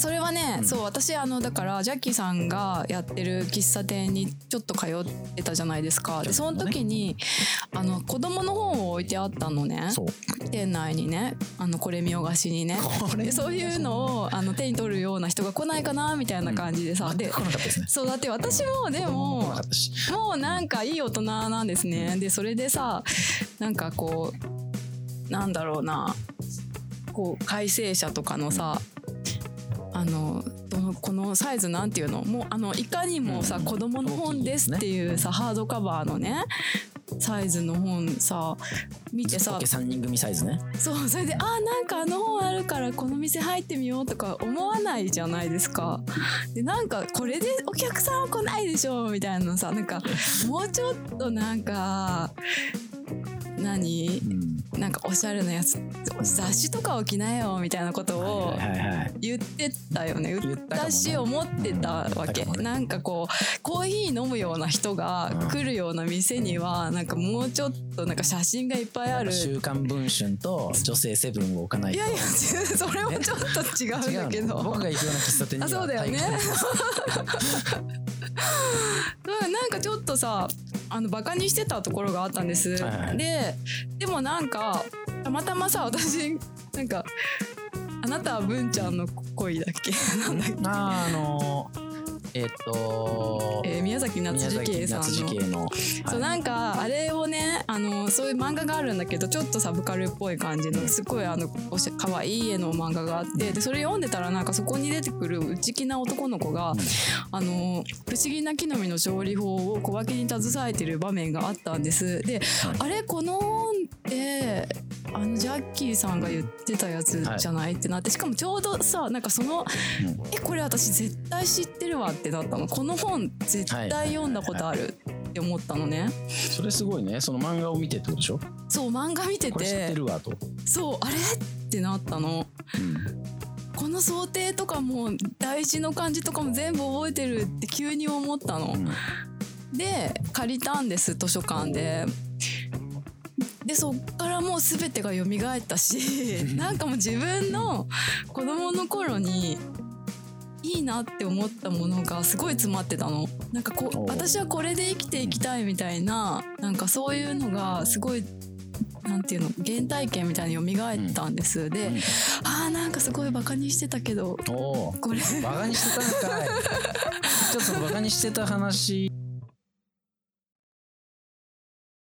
それはね、うん。そう私あのだからジャッキーさんがやってる喫茶店にちょっと通ってたじゃないですか。でその時にあの子供の本を置いてあったのね。店内にね。あのこれ見よがしにね。でそういうのをあの手に取るような人が来ないかなみたいな感じでさ、で全く来なかったですね。そうだって私もでも来もうなんかいい大人なんですね。でそれでさなんかこうなんだろうなこう改正者とかのさあのどのこのサイズなんていうの？もうあのいかにもさ、うん子供の本ですっていうさ、ハードカバーのねサイズの本さ見てさずっとけ3人組サイズね。そうそれであーなんかあの本あるからこの店入ってみようとか思わないじゃないですか。でなんかこれでお客さんは来ないでしょみたいなのさなんかもうちょっとなんか何？うんなんかおしゃれなやつ雑誌とかを着なよみたいなことを言ってたよね。言ったし思ってたわけ、なんかこうコーヒー飲むような人が来るような店にはなんかもうちょっとなんか写真がいっぱいある。週刊文春と女性セブンを置かないと。いやいやそれもちょっと違うんだけど。僕が行くような喫茶店にはあそうだよね。なんかちょっとさあのバカにしてたところがあったんです、はいはいででもなんかたまたまさ私なんかあなたは文ちゃんの恋だっけ？なんだっけ、あーあのーえっとえー宮崎夏宮樹圭さんの。系のそうなんかあれをねあのそういう漫画があるんだけどちょっとサブカルっぽい感じのすごいあのおしゃ可愛い絵の漫画があってでそれ読んでたらなんかそこに出てくる内気な男の子が、あの不思議な木の実の調理法を小分けに携えてる場面があったんです。で、あれこの本ってあのジャッキーさんが言ってたやつじゃない、ってなってしかもちょうどさなんかそのうん。えこれ私絶対知ってるわってなったの。この本絶対読んだことあるって思ったのね。それすごいね。その漫画を見てってことでしょ？そう漫画見てこれ知っててるわと、そうあれ？ってなったの。この想定とかも大事の感じとかも全部覚えてるって急に思ったの。うん。で借りたんです図書館で。でそっからもう全てが蘇ったし なんかもう自分の子供の頃にいいなって思ったものがすごい詰まってたの。なんかこおうう私はこれで生きていきたいみたいななんかそういうのがすごいなんていうの原体験みたいに蘇ったんです、で、うん。あーなんかすごいバカにしてたけどこれ。バカにしてたんかい。ちょっとバカにしてた話